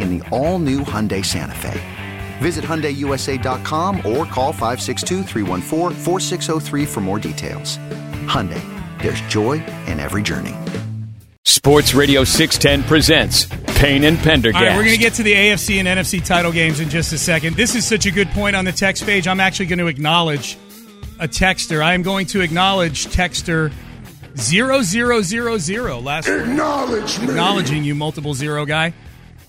in the all new Hyundai Santa Fe. Visit HyundaiUSA.com or call 562 for more details. Hyundai, there's joy in every journey. Sports Radio 610 presents Payne and Pendergast. All right, we're going to get to the AFC and NFC title games in just a second. This is such a good point on the text page. I'm actually going to acknowledge a texter. I am going to acknowledge texter zero zero zero zero. Last acknowledge acknowledging you, multiple zero guy.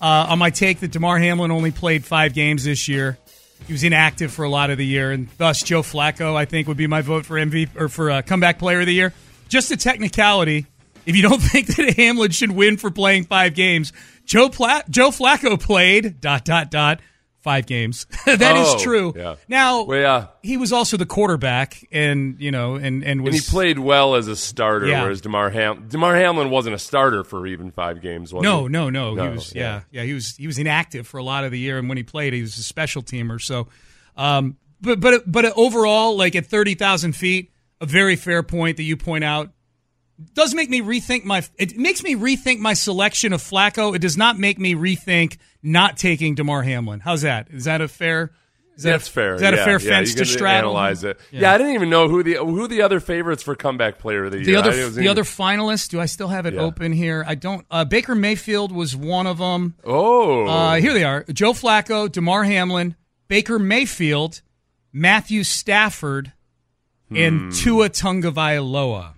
Uh, on my take that Damar Hamlin only played five games this year. He was inactive for a lot of the year, and thus Joe Flacco, I think, would be my vote for MVP or for uh, comeback player of the year. Just a technicality. If you don't think that Hamlin should win for playing five games, Joe Pla- Joe Flacco played dot dot dot five games. That oh, is true. Yeah. Now, well, yeah. he was also the quarterback, and you know, and and was and he played well as a starter, Yeah. whereas Damar Ham Damar Hamlin wasn't a starter for even five games. Was no, he? no, no, No, He was yeah. yeah. yeah, He was he was inactive for a lot of the year, and when he played, he was a special teamer. So, um, but but but overall, like at thirty thousand feet, a very fair point that you point out does make me rethink my. It makes me rethink my selection of Flacco. It does not make me rethink not taking Damar Hamlin. How's that? Is that a fair? Is that That's a, fair. Is that yeah, a fair yeah, fence to straddle? Analyze it. Yeah. I didn't even know who the who the other favorites for comeback player of the year. The other, the even- other finalists. Do I still have it Yeah. open here? I don't. Uh, Baker Mayfield was one of them. Oh, Uh, here they are: Joe Flacco, Damar Hamlin, Baker Mayfield, Matthew Stafford, Hmm. and Tua Tagovailoa.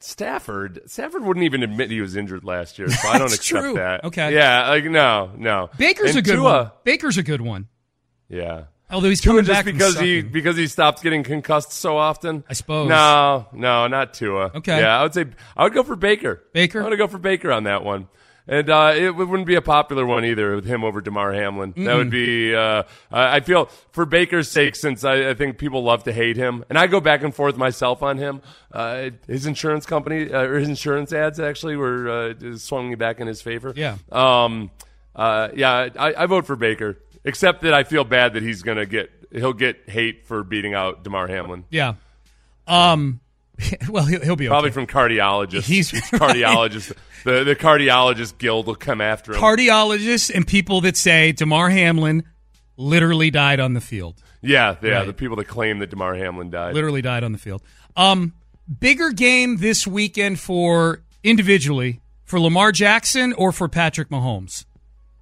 Stafford. Stafford wouldn't even admit he was injured last year, so I don't accept true. that. Okay. Yeah, like no, no. Baker's And a good Tua, one. Baker's a good one. Yeah. Although he's Tua coming just back because he because he stopped getting concussed so often. I suppose. No, no, not Tua. Okay. Yeah, I would say I would go for Baker. Baker? I'm gonna go for Baker on that one. And uh, it wouldn't be a popular one either with him over Damar Hamlin. That would be. Uh, I feel for Baker's sake, since I, I think people love to hate him, and I go back and forth myself on him. Uh, his insurance company uh, or his insurance ads actually were uh, swung me back in his favor. Yeah. Um. Uh. Yeah. I, I vote for Baker, except that I feel bad that he's gonna get he'll get hate for beating out Damar Hamlin. Yeah. Um. Well, he'll, he'll be okay. Probably from cardiologists. He's- cardiologists. The the cardiologist guild will come after him. cardiologists and people that say Damar Hamlin literally died on the field. yeah, yeah. Right. The people that claim that Damar Hamlin died. literally died on the field. Um, bigger game this weekend for individually for Lamar Jackson or for Patrick Mahomes.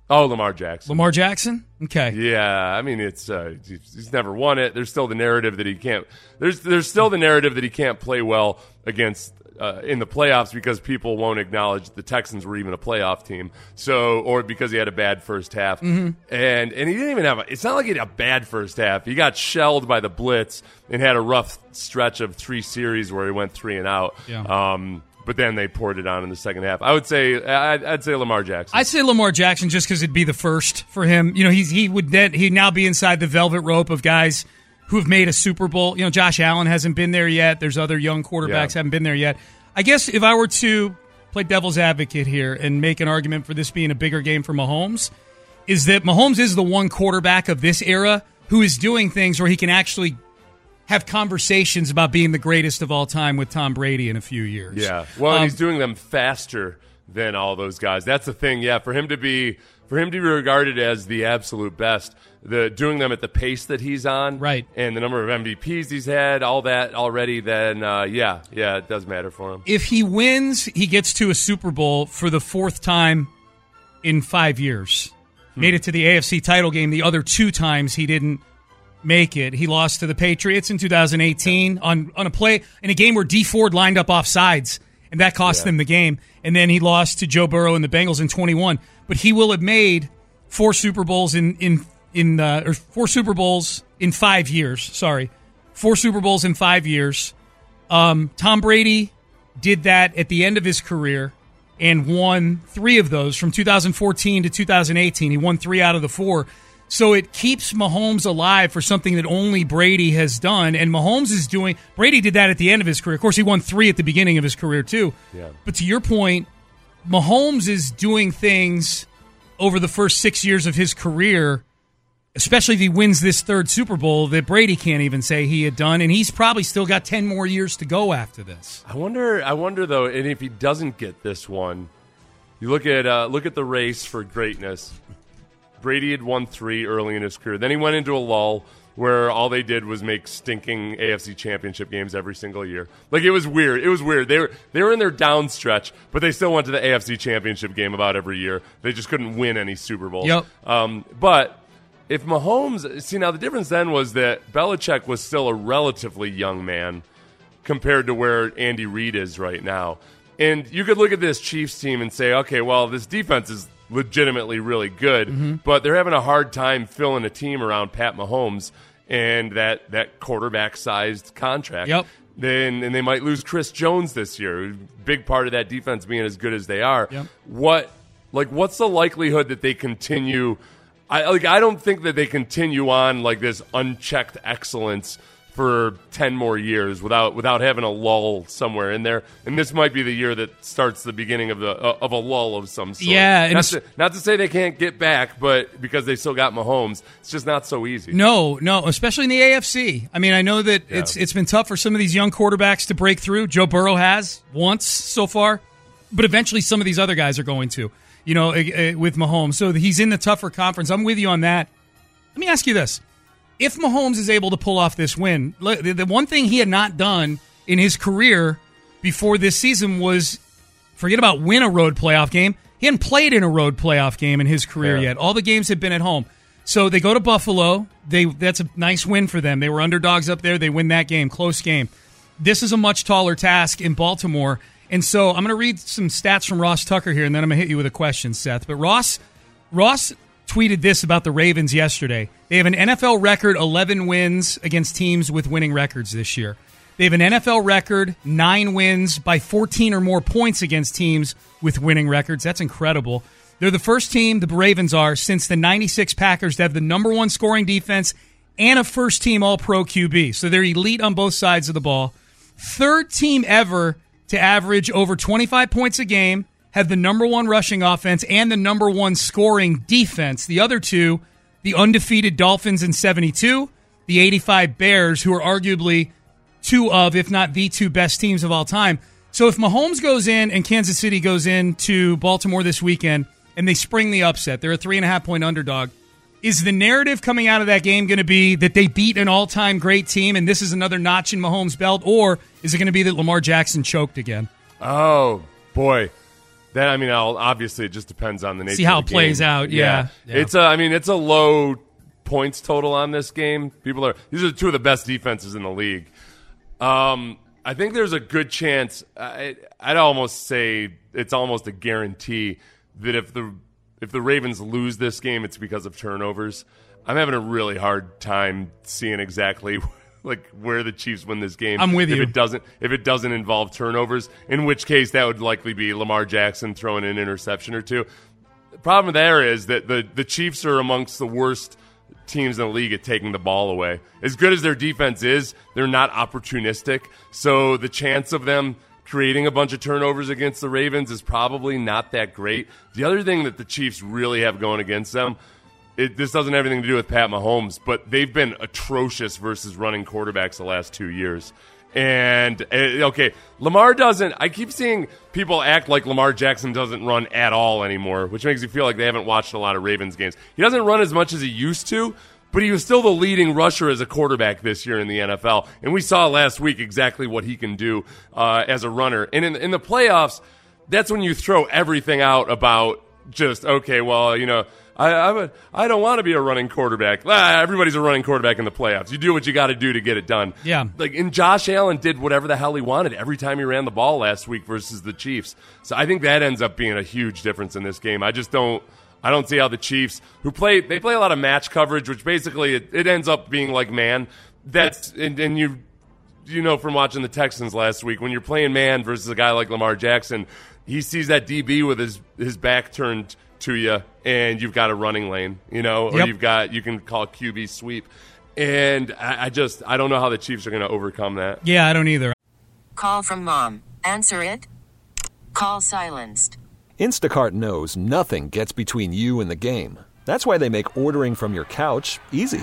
Oh, Lamar Jackson. Lamar Jackson. Okay. Yeah, I mean it's uh, he's never won it. There's still the narrative that he can't. There's there's still the narrative that he can't play well against uh, in the playoffs because people won't acknowledge the Texans were even a playoff team. So or because he had a bad first half, Mm-hmm. and and he didn't even have. A, it's not like he had a bad first half. He got shelled by the blitz and had a rough stretch of three series where he went three and out. Yeah. Um, but then they poured it on in the second half. I would say I'd, I'd say Lamar Jackson. I'd say Lamar Jackson just because it'd be the first for him. You know, he's he would then he'd now be inside the velvet rope of guys who have made a Super Bowl. You know, Josh Allen hasn't been there yet. There's other young quarterbacks Yeah. haven't been there yet. I guess if I were to play devil's advocate here and make an argument for this being a bigger game for Mahomes, is that Mahomes is the one quarterback of this era who is doing things where he can actually have conversations about being the greatest of all time with Tom Brady in a few years. Yeah. Well, and Um, he's doing them faster than all those guys. That's the thing. Yeah, for him to be for him to be regarded as the absolute best, the doing them at the pace that he's on, Right. and the number of MVPs he's had, all that already. Then uh, yeah, yeah, it does matter for him. if he wins, he gets to a Super Bowl for the fourth time in five years. Made it to the AFC title game the other two times he didn't make it. He lost to the Patriots in 2018 on, on a play in a game where Dee Ford lined up off sides, and that cost them the game. And then he lost to Joe Burrow and the Bengals in 21. But he will have made four Super Bowls in in in uh, or four Super Bowls in five years. Sorry, four Super Bowls in five years. Um, Tom Brady did that at the end of his career and won three of those from 2014 to 2018. He won three out of the four. So it keeps Mahomes alive for something that only Brady has done. And Mahomes is doing, Brady did that at the end of his career. Of course, he won three at the beginning of his career, too. Yeah. But to your point, Mahomes is doing things over the first six years of his career, especially if he wins this third Super Bowl, that Brady can't even say he had done. And he's probably still got 10 more years to go after this. I wonder. I wonder though, and if he doesn't get this one, you look at uh, look at the race for greatness. Brady had won three early in his career. Then he went into a lull where all they did was make stinking AFC Championship games every single year. Like it was weird. It was weird. They were they were in their down stretch, but they still went to the AFC Championship game about every year. They just couldn't win any Super Bowls. Yep. Um, but if Mahomes, see now the difference then was that Belichick was still a relatively young man compared to where Andy Reid is right now. And you could look at this Chiefs team and say, okay, well, this defense is legitimately really good, Mm-hmm. but they're having a hard time filling a team around Pat Mahomes and that that quarterback sized contract. Yep. Then and they might lose Chris Jones this year. Big part of that defense being as good as they are. Yep. What like what's the likelihood that they continue I like I don't think that they continue on like this unchecked excellence for 10 more years without without having a lull somewhere in there. And this might be the year that starts the beginning of the uh, of a lull of some sort. Yeah, not it's- to, not to say they can't get back, but because they still got Mahomes, it's just not so easy. No, no, especially in the AFC. I mean, I know that Yeah. it's it's been tough for some of these young quarterbacks to break through. Joe Burrow has once so far, but eventually some of these other guys are going to. You know, eh, eh, with Mahomes, so he's in the tougher conference. I'm with you on that. Let me ask you this: If Mahomes is able to pull off this win, the, one thing he had not done in his career before this season was forget about win a road playoff game. He hadn't played in a road playoff game in his career Yeah. yet. All the games had been at home. So they go to Buffalo. They that's a nice win for them. They were underdogs up there. They win that game, close game. This is a much taller task in Baltimore. And so I'm going to read some stats from Ross Tucker here, and then I'm going to hit you with a question, Seth. But Ross, Ross tweeted this about the Ravens yesterday. They have an NFL record 11 wins against teams with winning records this year. They have an NFL record nine wins by 14 or more points against teams with winning records. That's incredible. They're the first team, the Ravens are, since the 96 Packers to have the number one scoring defense and a first team All Pro QB. So they're elite on both sides of the ball. Third team ever to average over 25 points a game, have the number one rushing offense and the number one scoring defense. The other two, the undefeated Dolphins in 72, the 85 Bears, who are arguably two of, if not the two best teams of all time. So if Mahomes goes in and Kansas City goes in to Baltimore this weekend and they spring the upset, they're a three and a half point underdog. Is the narrative coming out of that game going to be that they beat an all time great team and this is another notch in Mahomes' belt, or is it going to be that Lamar Jackson choked again? Oh boy, that I mean, I'll, obviously it just depends on the nature. See how it plays game. out, yeah. Yeah. it's a. I mean, it's a low points total on this game. People are these are two of the best defenses in the league. Um, I think there's a good chance. I, I'd almost say it's almost a guarantee that if the if the Ravens lose this game, it's because of turnovers. I'm having a really hard time seeing exactly like where the Chiefs win this game. I'm with you. if. It doesn't if it doesn't involve turnovers, in which case that would likely be Lamar Jackson throwing an interception or two. The problem there is that the the Chiefs are amongst the worst teams in the league at taking the ball away. As good as their defense is, they're not opportunistic. So the chance of them creating a bunch of turnovers against the Ravens is probably not that great. The other thing that the Chiefs really have going against them it, this doesn't have anything to do with Pat Mahomes, but they've been atrocious versus running quarterbacks the last two years. And uh, okay, Lamar doesn't. I keep seeing people act like Lamar Jackson doesn't run at all anymore, which makes me feel like they haven't watched a lot of Ravens games. He doesn't run as much as he used to, but he was still the leading rusher as a quarterback this year in the NFL. And we saw last week exactly what he can do uh, as a runner. And in, in the playoffs, that's when you throw everything out about just okay. Well, you know I, I, would, I don't want to be a running quarterback. Ah, everybody's a running quarterback in the playoffs. You do what you got to do to get it done. Yeah. Like, and Josh Allen did whatever the hell he wanted every time he ran the ball last week versus the Chiefs. So I think that ends up being a huge difference in this game. I just don't. I don't see how the Chiefs, who play, they play a lot of match coverage, which basically it, it ends up being like man. That's and, and you you know from watching the Texans last week when you're playing man versus a guy like Lamar Jackson, he sees that DB with his his back turned to you, and you've got a running lane, you know, or Yep. you've got you can call QB sweep, and I, I just I don't know how the Chiefs are going to overcome that. Yeah, I don't either. Call from mom. Answer it. Call silenced. Instacart knows nothing gets between you and the game. That's why they make ordering from your couch easy.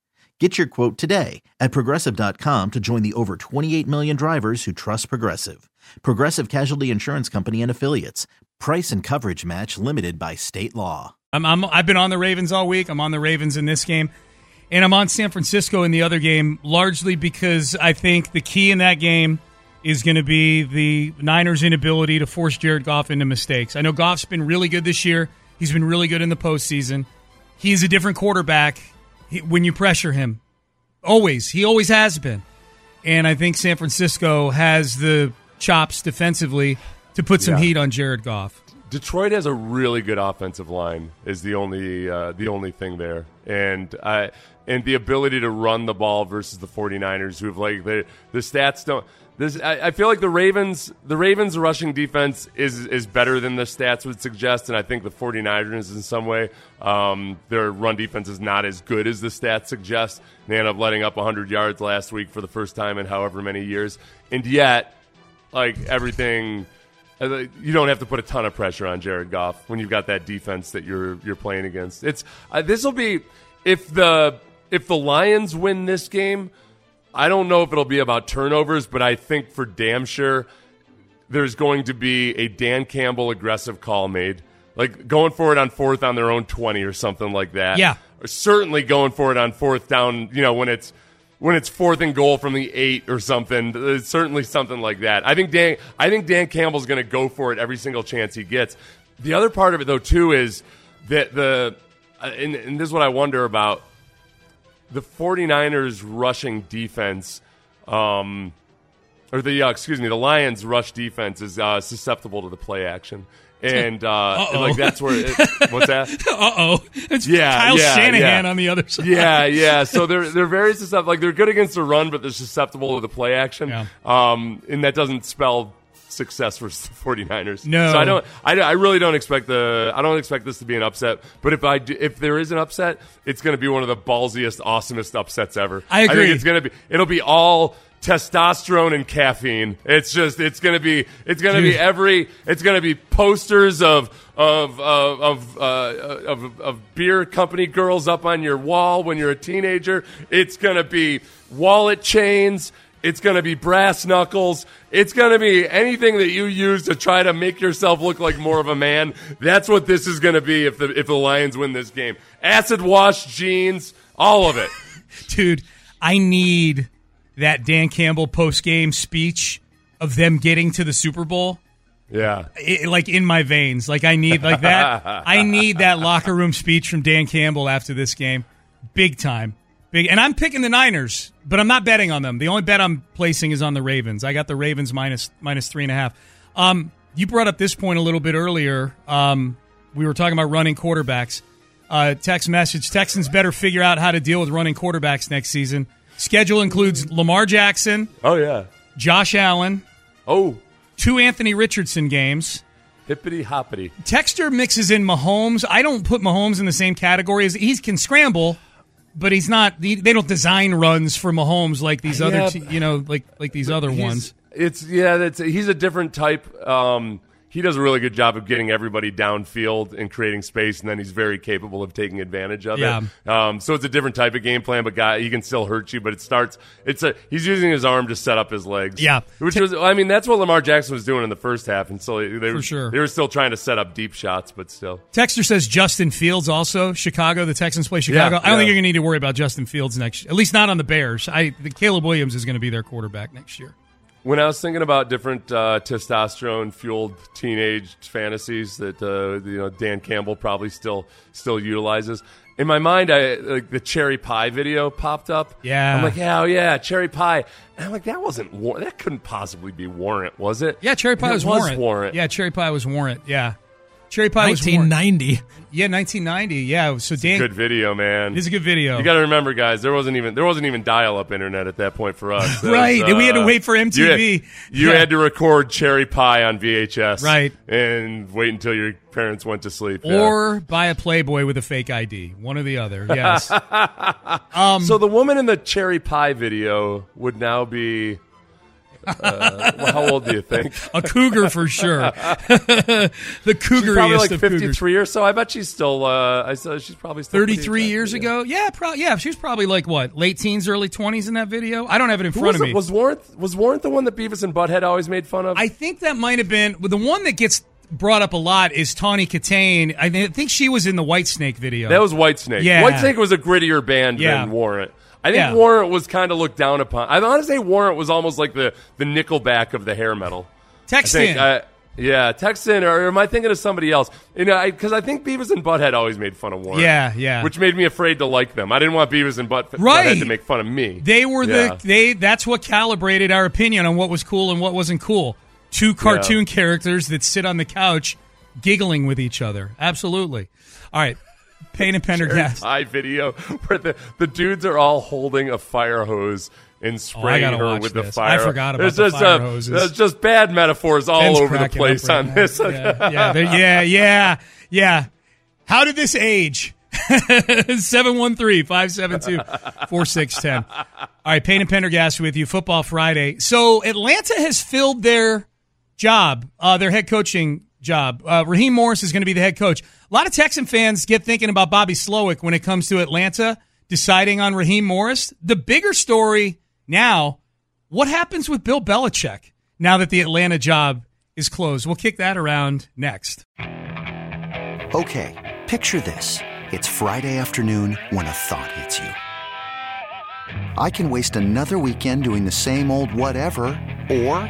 Get your quote today at progressive.com to join the over 28 million drivers who trust Progressive. Progressive Casualty Insurance Company and Affiliates. Price and coverage match limited by state law. I'm, I'm I've been on the Ravens all week. I'm on the Ravens in this game, and I'm on San Francisco in the other game largely because I think the key in that game is going to be the Niners' inability to force Jared Goff into mistakes. I know Goff's been really good this year. He's been really good in the postseason. He's a different quarterback he- when you pressure him. Always, he always has been, and I think San Francisco has the chops defensively to put some Yeah. heat on Jared Goff. Detroit has a really good offensive line. Is the only uh, the only thing there, and I and the ability to run the ball versus the 49ers, who've like the the stats don't. This I, I feel like the Ravens the Ravens rushing defense is is better than the stats would suggest, and I think the 49ers in some way um, their run defense is not as good as the stats suggest. They end up letting up 100 yards last week for the first time in however many years, and yet like everything. Uh, You don't have to put a ton of pressure on Jared Goff when you've got that defense that you're you're playing against. It's uh, this will be if the if the Lions win this game. I don't know if it'll be about turnovers, but I think for damn sure there's going to be a Dan Campbell aggressive call made, like going for it on fourth on their own twenty or something like that. Yeah. or certainly going for it on fourth down. You know when it's when it's fourth and goal from the eight or something. It's certainly something like that. I think Dan. I think Dan Campbell's going to go for it every single chance he gets. The other part of it though too is that the uh, and, and this is what I wonder about the 49ers rushing defense um, or the uh, excuse me the Lions rush defense is uh, susceptible to the play action and, uh, and, like that's where it, what's that Uh oh, it's Yeah, Kyle yeah, Shanahan yeah. on the other side. yeah, yeah. So they're they're very susceptible. Like they're good against the run, but they're susceptible to the play action. Yeah. Um, and that doesn't spell success for the 49ers. No. So I don't. I, I really don't expect the. I don't expect this to be an upset. But if I do, if there is an upset, it's going to be one of the ballsiest, awesomest upsets ever. I agree. think it's going to be. It'll be all testosterone and caffeine. It's just. It's going to be. It's going to be every. It's going to be posters of of of of, uh, of of beer company girls up on your wall when you're a teenager. It's going to be wallet chains. It's going to be brass knuckles. It's going to be anything that you use to try to make yourself look like more of a man. That's what this is going to be if the if the Lions win this game. Acid wash jeans, all of it. dude. I need that Dan Campbell post game speech of them getting to the Super Bowl. Yeah. It, like in my veins. Like I need like that. I need that locker room speech from Dan Campbell after this game, big time. Big, and I'm picking the Niners, but I'm not betting on them. The only bet I'm placing is on the Ravens. I got the Ravens minus minus three and a half. Um, you brought up this point a little bit earlier. Um, we were talking about running quarterbacks. Uh, text message: Texans better figure out how to deal with running quarterbacks next season. Schedule includes Lamar Jackson, Oh yeah. Josh Allen, Oh, two Anthony Richardson games. hippity hoppity. Texter mixes in Mahomes. I don't put Mahomes in the same category as he can scramble, but he's not. They don't design runs for Mahomes like these other, Yeah, te- you know, like like these other ones. It's yeah, that's he's a different type. Um, he does a really good job of getting everybody downfield and creating space, and then he's very capable of taking advantage of Yeah. it. Um, so it's a different type of game plan, but guy he can still hurt you. But it starts. It's a he's using his arm to set up his legs. Yeah. which was I mean that's what Lamar Jackson was doing in the first half, and so they For were, sure. they were still trying to set up deep shots, but still. Texter says Justin Fields also Chicago. The Texans play Chicago. I don't yeah. think you're gonna need to worry about Justin Fields next. At least not on the Bears. I the Caleb Williams is going to be their quarterback next year. When I was thinking about different uh, testosterone fueled teenage fantasies that uh, you know Dan Campbell probably still still utilizes, in my mind, I like the cherry pie video popped up. Yeah. I'm like, yeah, oh yeah, cherry pie. And I'm like, that wasn't War- that couldn't possibly be Warrant, was it? Yeah, cherry pie was, was Warrant. Warrant. Yeah, cherry pie was Warrant. Yeah, cherry pie was 1990. Yeah, 1990. Yeah, so Dan. Good video, man. It is a good video. You got to remember, guys. There wasn't even there wasn't even dial up internet at that point for us. That Right, was, and we had to uh, wait for You MTV. had, you Yeah. had to record Cherry Pie on VHS, Right. and wait until your parents went to sleep. yeah. or buy a Playboy with a fake ID. One or the other. Yes. Um, so the woman in the cherry pie video would now be. Uh, well, how old do you think? a cougar for sure. the She's cougariest probably like cougars. 53 or so. I bet she's still. Uh, I saw she's probably still 33 years ago. Yeah, pro- yeah, she was probably like what, late teens, early 20s in that video. I don't have it in Who front of it? me. Was Warrant was Warrant the one that Beavis and Butthead always made fun of? I think that might have been the one that gets brought up a lot is Tawny Kitaen. I thi- think she was in the Whitesnake video. That was Whitesnake. Yeah. Whitesnake was a grittier band Yeah. than Warrant. I think Yeah. Warrant was kind of looked down upon. I want to say Warrant was almost like the the Nickelback of the hair metal. Text I think. in. I, yeah, text in, or am I thinking of somebody else? You know, because I, think Beavis and Butthead always made fun of Warrant. Yeah, yeah. Which made me afraid to like them. I didn't want Beavis and Butt, Right. Butthead to make fun of me. They were Yeah. the they. That's what calibrated our opinion on what was cool and what wasn't cool. Two cartoon characters that sit on the couch, giggling with each other. Absolutely. All right, Payne and Pendergast. Pie video where the, the dudes are all holding a fire hose and spraying Oh, her with the fire. I forgot about There's the just fire uh, hoses. There's just bad metaphors all Ben's over the place right on now. this. Yeah, yeah, yeah, yeah, yeah. How did this age? 713-572-4610. All right, Payne and Pendergast with you. Football Friday. So Atlanta has filled their job, uh, their head coaching job. Uh, Raheem Morris is going to be the head coach. A lot of Texan fans get thinking about Bobby Slowik when it comes to Atlanta deciding on Raheem Morris. The bigger story now, what happens with Bill Belichick now that the Atlanta job is closed? We'll kick that around next. Okay, picture this. It's Friday afternoon when a thought hits you. I can waste another weekend doing the same old whatever, or